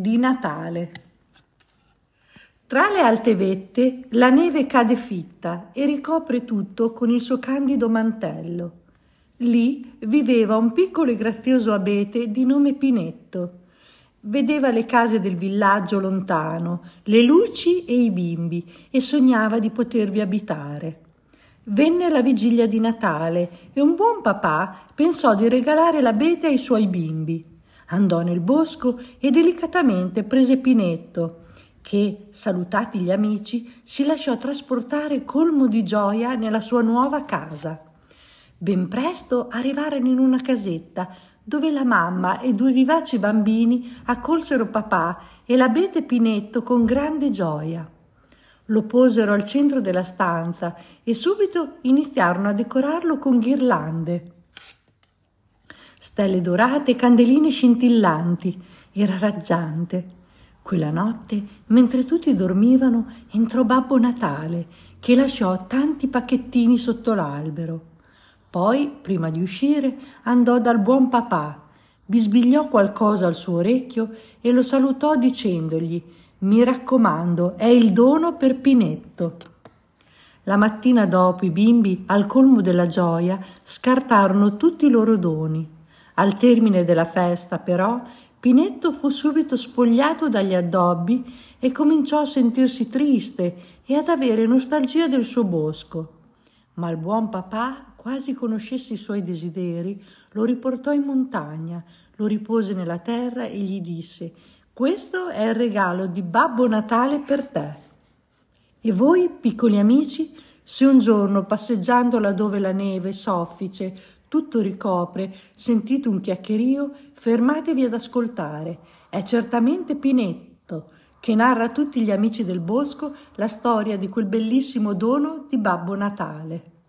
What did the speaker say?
di Natale. Tra le alte vette la neve cade fitta e ricopre tutto con il suo candido mantello. Lì viveva un piccolo e grazioso abete di nome Pinetto. Vedeva le case del villaggio lontano, le luci e i bimbi e sognava di potervi abitare. Venne la vigilia di Natale e un buon papà pensò di regalare l'abete ai suoi bimbi. Andò nel bosco e delicatamente prese Pinetto, che, salutati gli amici, si lasciò trasportare colmo di gioia nella sua nuova casa. Ben presto arrivarono in una casetta dove la mamma e due vivaci bambini accolsero papà e l'abete Pinetto con grande gioia. Lo posero al centro della stanza e subito iniziarono a decorarlo con ghirlande. Stelle dorate e candeline scintillanti. Era raggiante. Quella notte, mentre tutti dormivano, entrò Babbo Natale, che lasciò tanti pacchettini sotto l'albero. Poi, prima di uscire, andò dal buon papà, bisbigliò qualcosa al suo orecchio e lo salutò dicendogli mi raccomando, è il dono per Pinetto. La mattina dopo i bimbi, al colmo della gioia, scartarono tutti i loro doni. Al termine della festa, però, Pinetto fu subito spogliato dagli addobbi e cominciò a sentirsi triste e ad avere nostalgia del suo bosco. Ma il buon papà, quasi conoscesse i suoi desideri, lo riportò in montagna, lo ripose nella terra e gli disse questo è il regalo di Babbo Natale per te. E voi, piccoli amici, se un giorno passeggiando laddove la neve soffice tutto ricopre, sentite un chiacchierio, fermatevi ad ascoltare. È certamente Pinetto che narra a tutti gli amici del bosco la storia di quel bellissimo dono di Babbo Natale.